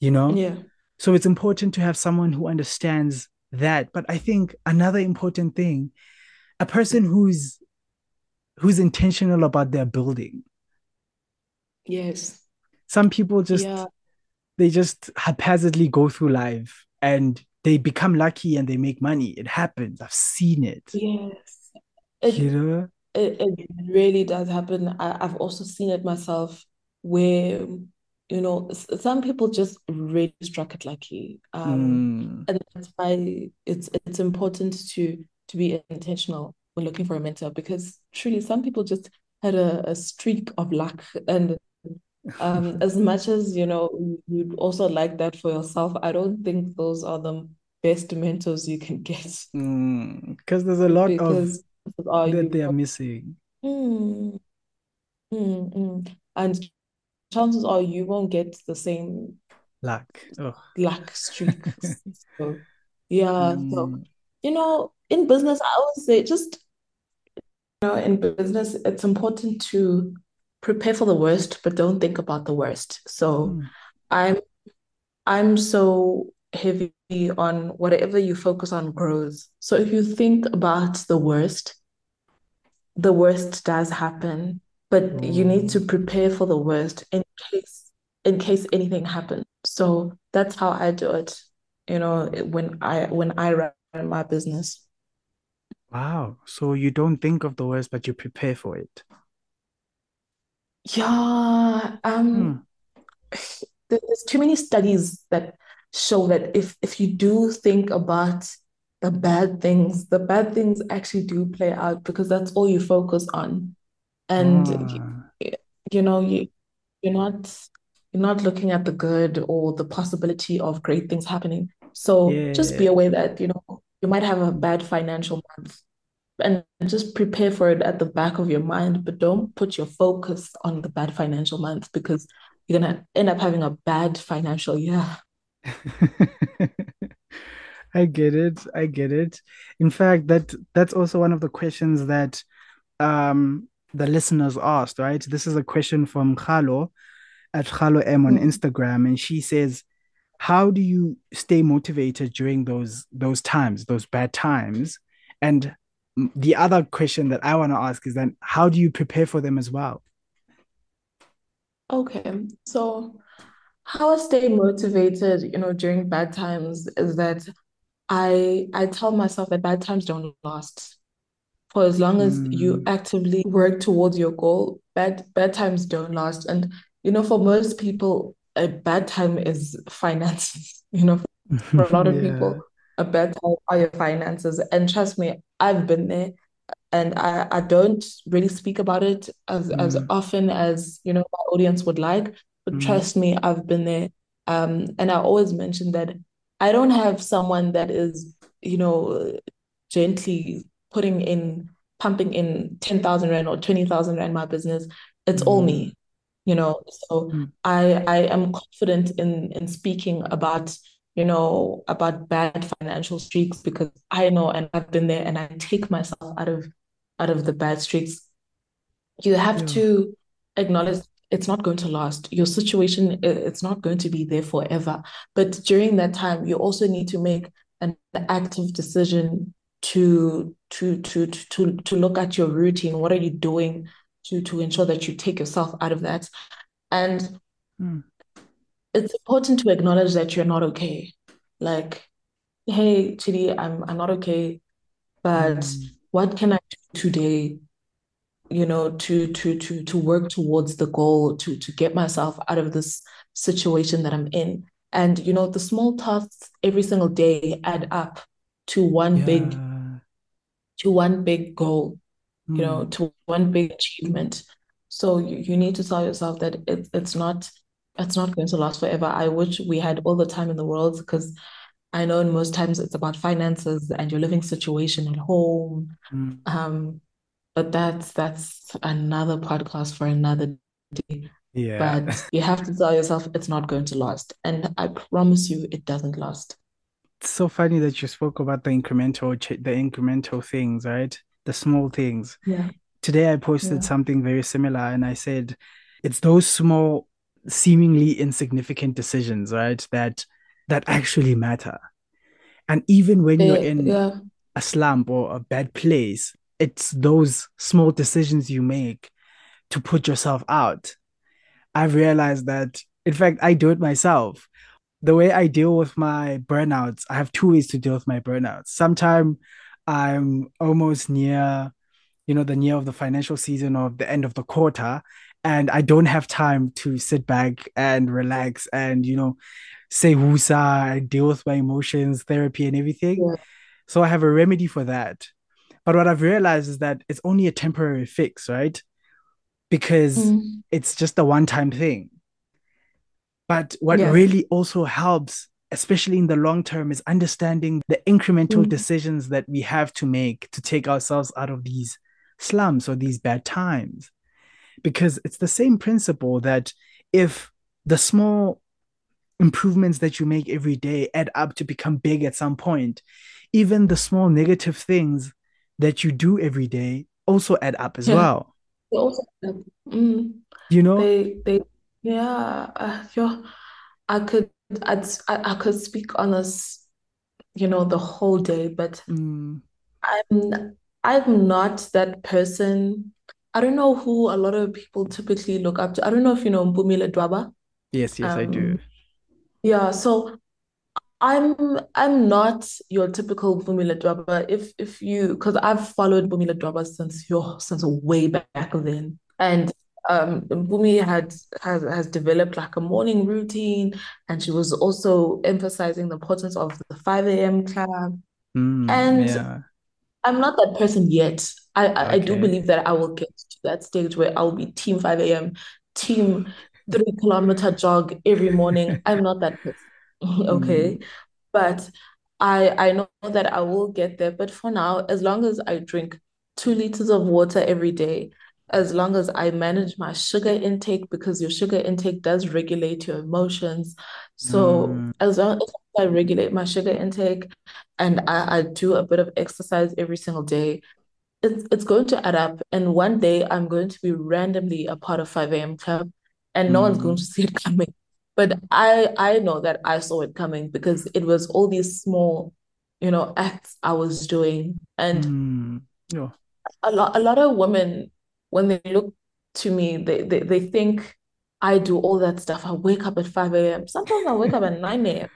You know? Yeah. So it's important to have someone who understands that. But I think another important thing, a person who's who's intentional about their building. Yes. Some people just yeah. they just haphazardly go through life and they become lucky and they make money. It happens. I've seen it. Yes. It, you know? It, it really does happen. I, I've also seen it myself where you know some people just really struck it lucky um mm. and that's why it's it's important to to be intentional when looking for a mentor because truly some people just had a, a streak of luck and um *laughs* as much as you know you'd also like that for yourself i don't think those are the best mentors you can get. Because mm, there's a *laughs* lot because of that they are missing. Mm, mm, and chances are you won't get the same luck. Luck streak. *laughs* So yeah so mm. you know in business i would say just you know in business it's important to prepare for the worst but don't think about the worst so mm. i'm i'm so heavy on whatever you focus on grows. So if you think about the worst, the worst does happen, but you need to prepare for the worst in case in case anything happens. So that's how I do it. You know, when I when I run my business. Wow. So you don't think of the worst, but you prepare for it. Yeah. Um hmm. there's too many studies that show that if if you do think about the bad things, the bad things actually do play out because that's all you focus on. And you, you know, you you're not you're not looking at the good or the possibility of great things happening. So yeah. just be aware that, you know, you might have a bad financial month and just prepare for it at the back of your mind, but don't put your focus on the bad financial month because you're gonna end up having a bad financial year. *laughs* I get it. I get it. In fact, that that's also one of the questions that um the listeners asked, right? This is a question from Khalo at Khalo M on mm. Instagram, and she says, How do you stay motivated during those those times, those bad times? And the other question that I want to ask is then how do you prepare for them as well? Okay. So how I stay motivated, you know, during bad times is that I I tell myself that bad times don't last. For as long as you mm. actively work towards your goal, bad bad times don't last. And you know, for most people, a bad time is *laughs* finances. You know, for a lot of *laughs* yeah. people, a bad time are your finances. And trust me, I've been there and I, I don't really speak about it as, mm. as often as you know my audience would like but mm. trust me, I've been there. Um, and I always mention that I don't have someone that is, you know, gently putting in, pumping in 10,000 Rand or 20,000 Rand my business. It's mm. all me, you know. So mm. I, I am confident in, in speaking about, you know, about bad financial streaks because I know and I've been there and I take myself out of, out of the bad streaks. You have yeah. to acknowledge it's not going to last. Your situation, it's not going to be there forever. But during that time, you also need to make an active decision to to to to to look at your routine. What are you doing to to ensure that you take yourself out of that? And mm. It's important to acknowledge that you're not okay. Like, hey, Chidi, I'm I'm not okay, but mm. what can I do today you know to to to to work towards the goal to to get myself out of this situation that i'm in and you know the small tasks every single day add up to one yeah. big to one big goal mm. you know hmm. to one big achievement so you, you need to tell yourself that it, it's not it's not going to last forever i wish we had all the time in the world because i know in most times it's about finances and your living situation at home mm. um but that's that's another podcast for another day. Yeah. But *laughs* you have to tell yourself it's not going to last. And I promise you it doesn't last. It's so funny that you spoke about the incremental the incremental things, right? The small things. Yeah. Today I posted yeah. something very similar and I said it's those small seemingly insignificant decisions, right? That that actually matter. And even when you're in yeah. a slump or a bad place, it's those small decisions you make to put yourself out. I've realized that, in fact, I do it myself. The way I deal with my burnouts, I have two ways to deal with my burnouts. Sometimes I'm almost near, you know, the near of the financial season or the end of the quarter, and I don't have time to sit back and relax and, you know, say wusa and deal with my emotions, therapy, and everything. Yeah. So I have a remedy for that but what I've realized is that it's only a temporary fix, right? Because mm. it's just a one time thing. But what yeah. really also helps, especially in the long term, is understanding the incremental mm. decisions that we have to make to take ourselves out of these slums or these bad times. Because it's the same principle that if the small improvements that you make every day add up to become big at some point, even the small negative things that you do every day also add up as yeah. well. They also mm, you know, they they yeah, uh, yeah. I could I'd, I I could speak on this, you know, the whole day, but mm. I'm I'm not that person. I don't know who a lot of people typically look up to. I don't know if you know Mpumile Dwaba. Yes, yes, um, I do. Um, yeah, so I'm I'm not your typical Mpumile Dwaba. If if you because I've followed Mpumile Dwaba since your since way back then. And um Bumi had has has developed like a morning routine and she was also emphasizing the importance of the 5 a.m. club. Mm, and yeah. I'm not that person yet. I, I, okay. I do believe that I will get that stage where I'll be team 5 a.m., team three kilometer jog every morning. *laughs* I'm not that person. *laughs* okay mm. but i i know that i will get there but for now as long as i drink two liters of water every day as long as i manage my sugar intake because your sugar intake does regulate your emotions so mm. as long as i regulate my sugar intake and I, I do a bit of exercise every single day it's, it's going to add up and one day i'm going to be randomly a part of 5 a.m club and no mm. one's going to see it coming but I I know that I saw it coming because it was all these small, you know, acts I was doing. And mm, yeah. a lot a lot of women, when they look to me, they, they they think I do all that stuff. I wake up at 5 a.m. Sometimes I wake up at 9 a.m.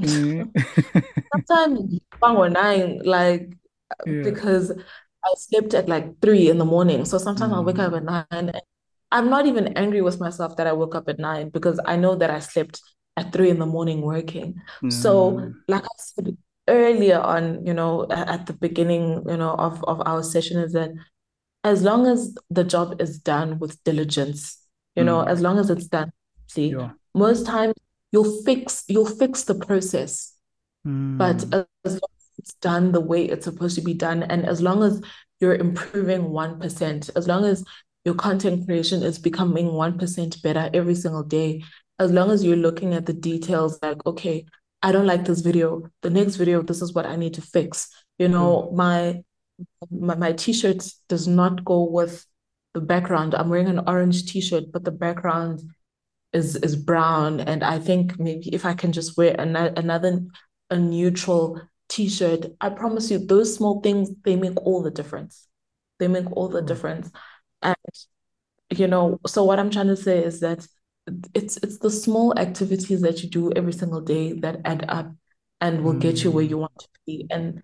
Mm. *laughs* Sometimes or nine, like yeah. because I slept at like three in the morning. So sometimes mm. I wake up mm. at nine I'm not even angry with myself that I woke up at nine because I know that I slept at three in the morning working. Mm. So, like I said earlier on, you know, at the beginning, you know, of, of our session, is that as long as the job is done with diligence, you mm. know, as long as it's done, see, yeah. most times you'll fix you'll fix the process. Mm. But as long as it's done the way it's supposed to be done, and as long as you're improving 1%, as long as your content creation is becoming 1% better every single day. As long as you're looking at the details, like, okay, I don't like this video. The next video, this is what I need to fix. You know, mm. my, my my t-shirt does not go with the background. I'm wearing an orange t-shirt, but the background is is brown. And I think maybe if I can just wear an- another a neutral t-shirt, I promise you, those small things they make all the difference. They make all the mm. difference. And you know, so what I'm trying to say is that it's it's the small activities that you do every single day that add up and will mm. get you where you want to be. And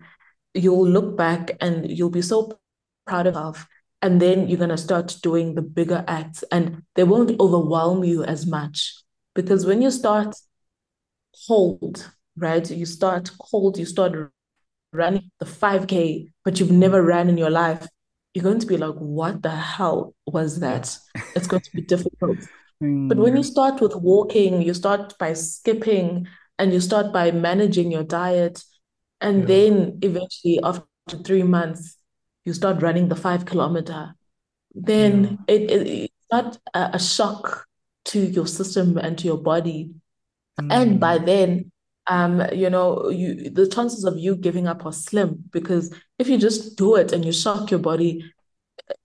you'll look back and you'll be so proud of yourself. And then you're going to start doing the bigger acts and they won't overwhelm you as much. Because when you start cold, right? You start cold, you start running the 5K, but you've never ran in your life. You're going to be like, what the hell was that? *laughs* It's going to be difficult. But when you start with walking, you start by skipping and you start by managing your diet. And yeah. then eventually, after three months, you start running the five kilometer. Then yeah. it, it, it's not a, a, shock to your system and to your body. Mm. And by mm. then, um, you know, you the chances of you giving up are slim because if you just do it and you shock your body,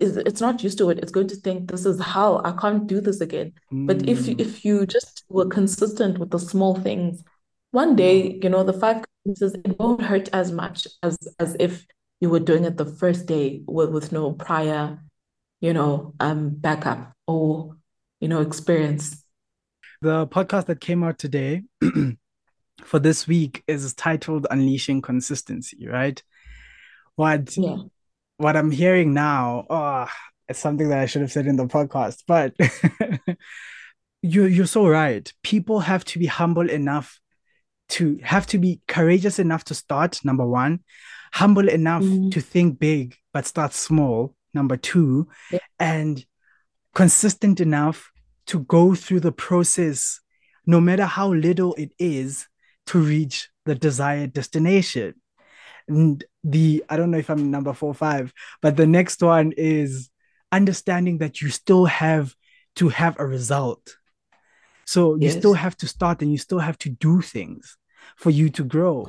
it's not used to it. It's going to think this is hell. I can't do this again. Mm. But if if you just were consistent with the small things, one day, you know, the five it won't hurt as much as as if you were doing it the first day with, with no prior, you know, um backup or you know experience. The podcast that came out today *clears throat* for this week is titled Unleashing Consistency, right? What yeah what I'm hearing now, oh, it's something that I should have said in the podcast, but *laughs* you're you're so right. People have to be humble enough to have to be courageous enough to start, number one, humble enough mm-hmm. to think big but start small, number two, yeah. and consistent enough to go through the process, no matter how little it is, to reach the desired destination. And the I don't know if I'm number four five, but the next one is understanding that you still have to have a result. So yes. you still have to start and you still have to do things for you to grow.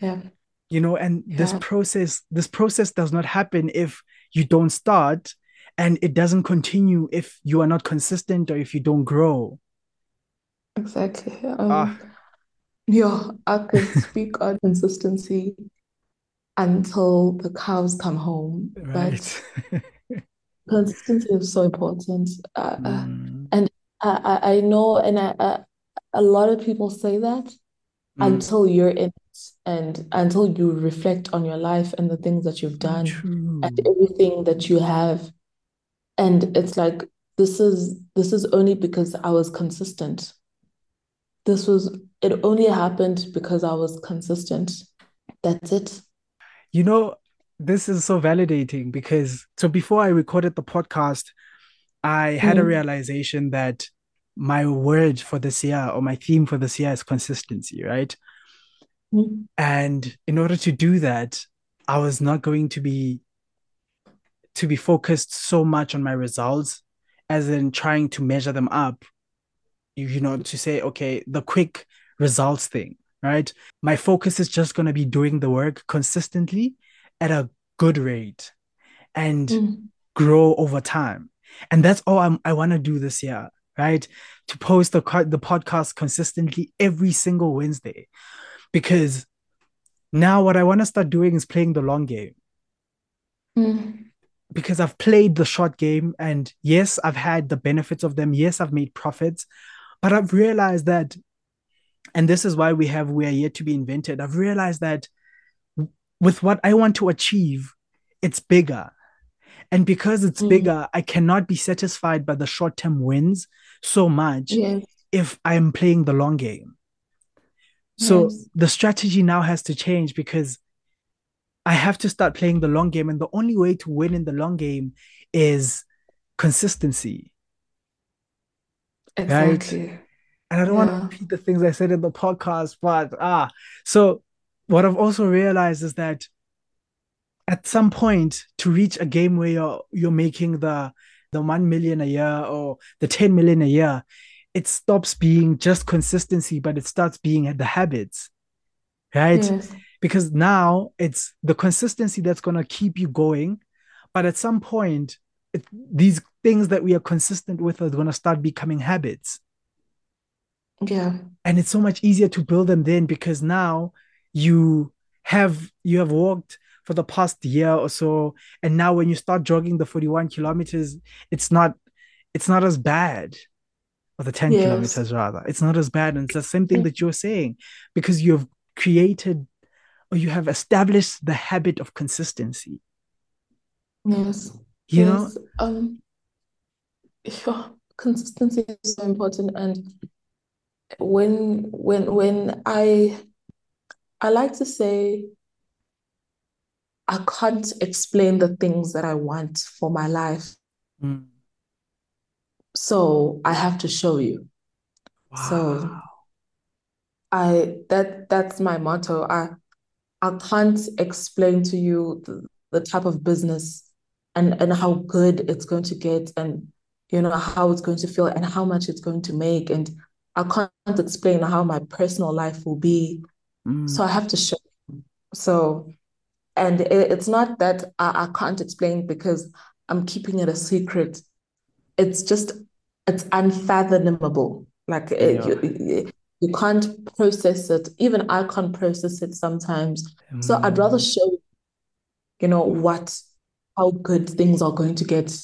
Yeah. You know, and yeah. this process, this process does not happen if you don't start and it doesn't continue if you are not consistent or if you don't grow. Exactly. Um, ah. Yeah, I could speak on consistency until the cows come home. Right. But *laughs* consistency is so important. Uh, uh mm. And I, I know, and I, I, a lot of people say that mm. until you're in it and until you reflect on your life and the things that you've done True. and everything that you have. And it's like, this is this is only because I was consistent. This was it only happened because I was consistent. That's it. You know, this is so validating because so before I recorded the podcast, I had mm. a realization that my word for this year or my theme for this year is consistency, right? Mm. And in order to do that, I was not going to be to be focused so much on my results as in trying to measure them up you, know to say okay the quick results thing right my focus is just going to be doing the work consistently at a good rate and mm. grow over time. And that's all I'm, I want to do this year, right? To post the, the podcast consistently every single Wednesday. Because now what I want to start doing is playing the long game. Mm. Because I've played the short game, and yes, I've had the benefits of them. Yes, I've made profits, but I've realized that, and this is why we have We Are Yet to Be Invented. I've realized that with what I want to achieve, it's bigger. And because it's mm. bigger, I cannot be satisfied by the short term wins so much yes. if I'm playing the long game. So yes. the strategy now has to change because I have to start playing the long game. And the only way to win in the long game is consistency. Exactly. Right? And I don't yeah. want to repeat the things I said in the podcast, but ah, so what I've also realized is that at some point to reach a game where you're you're making the the 1 million a year or the 10 million a year it stops being just consistency but it starts being the habits right yes. because now it's the consistency that's going to keep you going but at some point it, these things that we are consistent with are going to start becoming habits. Yeah. And it's so much easier to build them then because now you have you have walked for the past year or so and now when you start jogging the 41 kilometers it's not it's not as bad or the 10 yes. kilometers rather it's not as bad and it's the same thing that you're saying because you've created or you have established the habit of consistency yes you yes. know um yeah, consistency is so important and when when when i i like to say i can't explain the things that i want for my life mm. so i have to show you wow. so i that that's my motto i i can't explain to you the, the type of business and and how good it's going to get and you know how it's going to feel and how much it's going to make and I can't explain how my personal life will be. Mm. So I have to show. So, and it, it's not that I, I can't explain because I'm keeping it a secret. It's just, it's unfathomable. Like yeah. it, you, you can't process it. Even I can't process it sometimes. Mm. So I'd rather mm. show, you know, what, how good things are going to get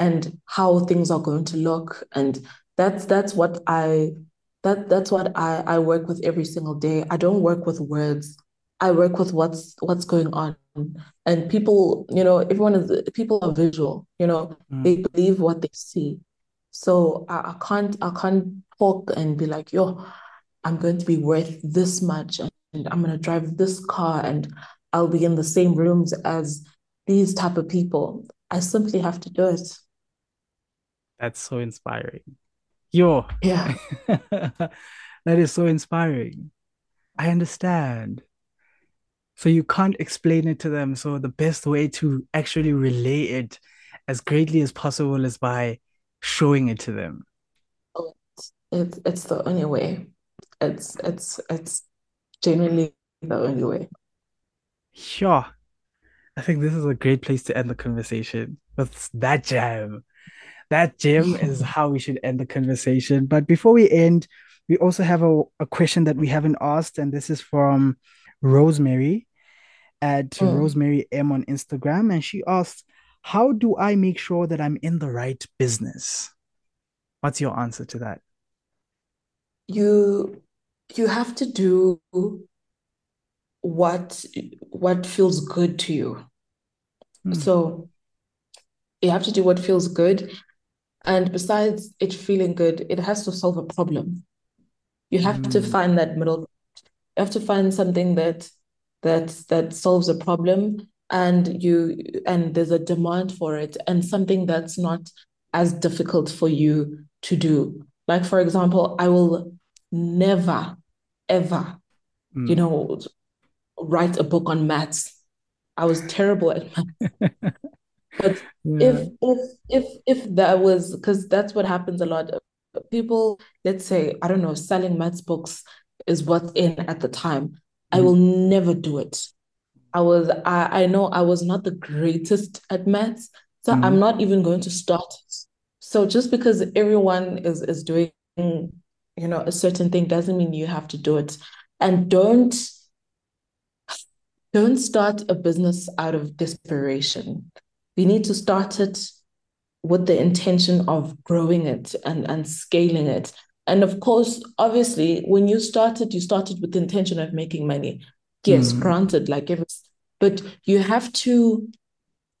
and how things are going to look. And that's, that's what I that that's what I, I work with every single day. I don't work with words. I work with what's what's going on. And people, you know, everyone is people are visual, you know, mm. they believe what they see. So I, I can't I can't talk and be like, yo, I'm going to be worth this much and I'm gonna drive this car and I'll be in the same rooms as these type of people. I simply have to do it. That's so inspiring. Yo. Yeah. *laughs* that is so inspiring. I understand. So you can't explain it to them. So the best way to actually relay it as greatly as possible is by showing it to them. Oh, it's it's the only way. It's it's it's genuinely the only way. Sure. I think this is a great place to end the conversation with that jam that Jim, is *laughs* how we should end the conversation. But before we end, we also have a, a question that we haven't asked, and this is from Rosemary at mm. Rosemary M on Instagram. And she asked, How do I make sure that I'm in the right business? What's your answer to that? You you have to do what what feels good to you. Mm. So you have to do what feels good and besides it feeling good, it has to solve a problem. You have mm. to find that middle. You have to find something that that that solves a problem and you and there's a demand for it and something that's not as difficult for you to do. Like for example, I will never ever mm. you know write a book on maths. I was terrible at math. *laughs* But yeah. if if if if that was because that's what happens a lot. People, let's say, I don't know, selling maths books is what's in at the time. Mm. I will never do it. I was I, I know I was not the greatest at maths, so mm. I'm not even going to start. So just because everyone is is doing you know a certain thing doesn't mean you have to do it. And don't don't start a business out of desperation you need to start it with the intention of growing it and, and scaling it. And of course, obviously, when you started, you started with the intention of making money. Yes, mm. granted, like every, but you have to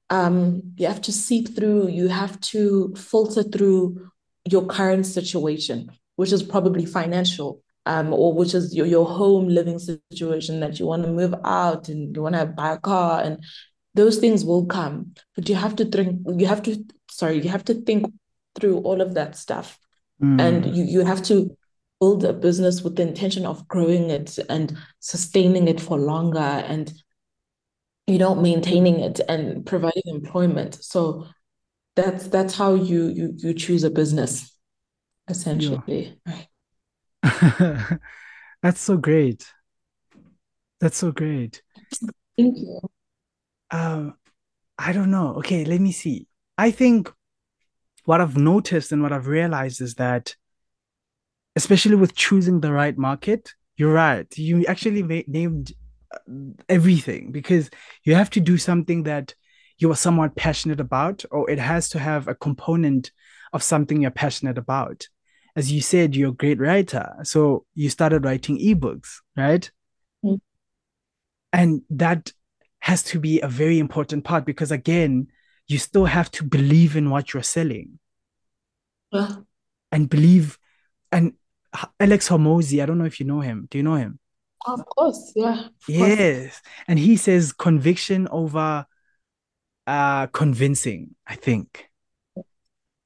um you have to seep through, you have to filter through your current situation, which is probably financial, um, or which is your, your home living situation that you want to move out and you want to buy a car and those things will come but you have to think you have to sorry you have to think through all of that stuff. Mm. and you you have to build a business with the intention of growing it and sustaining it for longer and you know maintaining it and providing employment. So that's that's how you you you choose a business essentially. Yeah. *laughs* that's so great. That's so great. Thank you um, I don't know. Okay, let me see. I think what I've noticed and what I've realized is that, especially with choosing the right market, you're right. You actually named uh, everything because you have to do something that you are somewhat passionate about, or it has to have a component of something you're passionate about. As you said, you're a great writer. So you started writing ebooks, right? Mm-hmm. And that has to be a very important part because, again, you still have to believe in what you're selling. Yeah. And believe. And Alex Hormozi, I don't know if you know him. Do you know him? Of course, yeah. Of yes. Course. And he says conviction over uh convincing, I think.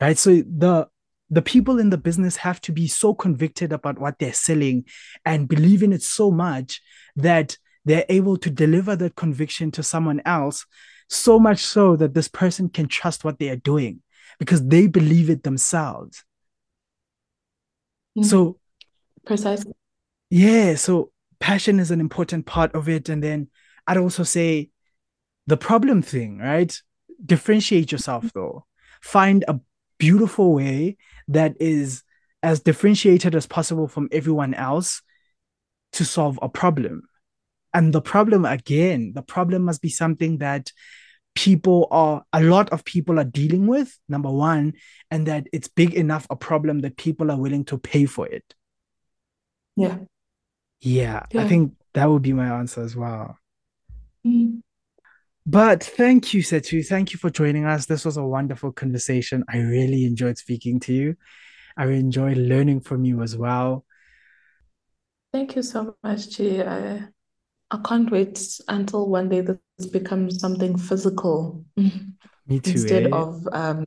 Right. So the the people in the business have to be so convicted about what they're selling and believe in it so much that they're able to deliver that conviction to someone else so much so that this person can trust what they are doing because they believe it themselves. Mm-hmm. so precisely. Yeah so passion is an important part of it. And then i'd also say the problem thing right? Differentiate yourself though. Find a beautiful way that is as differentiated as possible from everyone else to solve a problem and the problem, again, the problem must be something that people are, a lot of people are dealing with, number one, and that it's big enough a problem that people are willing to pay for it. Yeah. Yeah, yeah. I think that would be my answer as well. Mm. But thank you, Sethu. Thank you for joining us. This was a wonderful conversation. I really enjoyed speaking to you. I enjoyed learning from you as well. Thank you so much, Chi. I, I can't wait until one day this becomes something physical. Me too. Instead eh? of um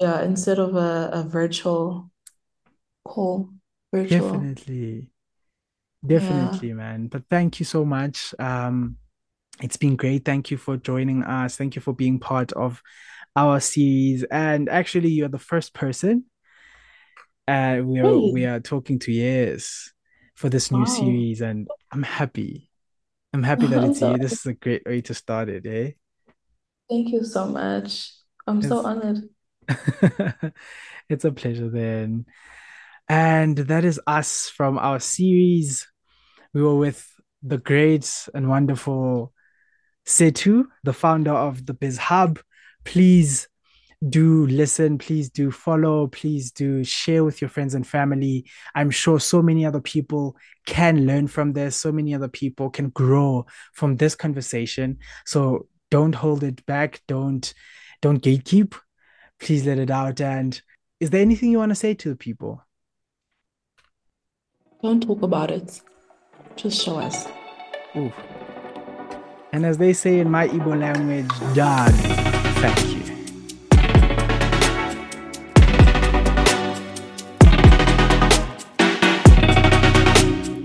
yeah, instead of a, a virtual call. Virtual. Definitely. Definitely, yeah. man. But thank you so much. Um it's been great. Thank you for joining us. Thank you for being part of our series. And actually, you're the first person uh, we are we are talking to. Yes, for this new wow. series, and I'm happy. I'm happy that it's you. *laughs* This is a great way to start it, eh? Thank you so much. I'm it's, so *laughs* honored. it's a pleasure then. And that is us from our series. We were with the great and wonderful Sethu, the founder of the Biz Hub. Please do listen, please do follow, please do share with your friends and family. I'm sure so many other people can learn from this, so many other people can grow from this conversation. So don't hold it back, don't don't gatekeep. Please let it out. And is there anything you want to say to the people? Don't talk about it. Just show us. Ooh. And as they say in my Igbo language, dad, fact.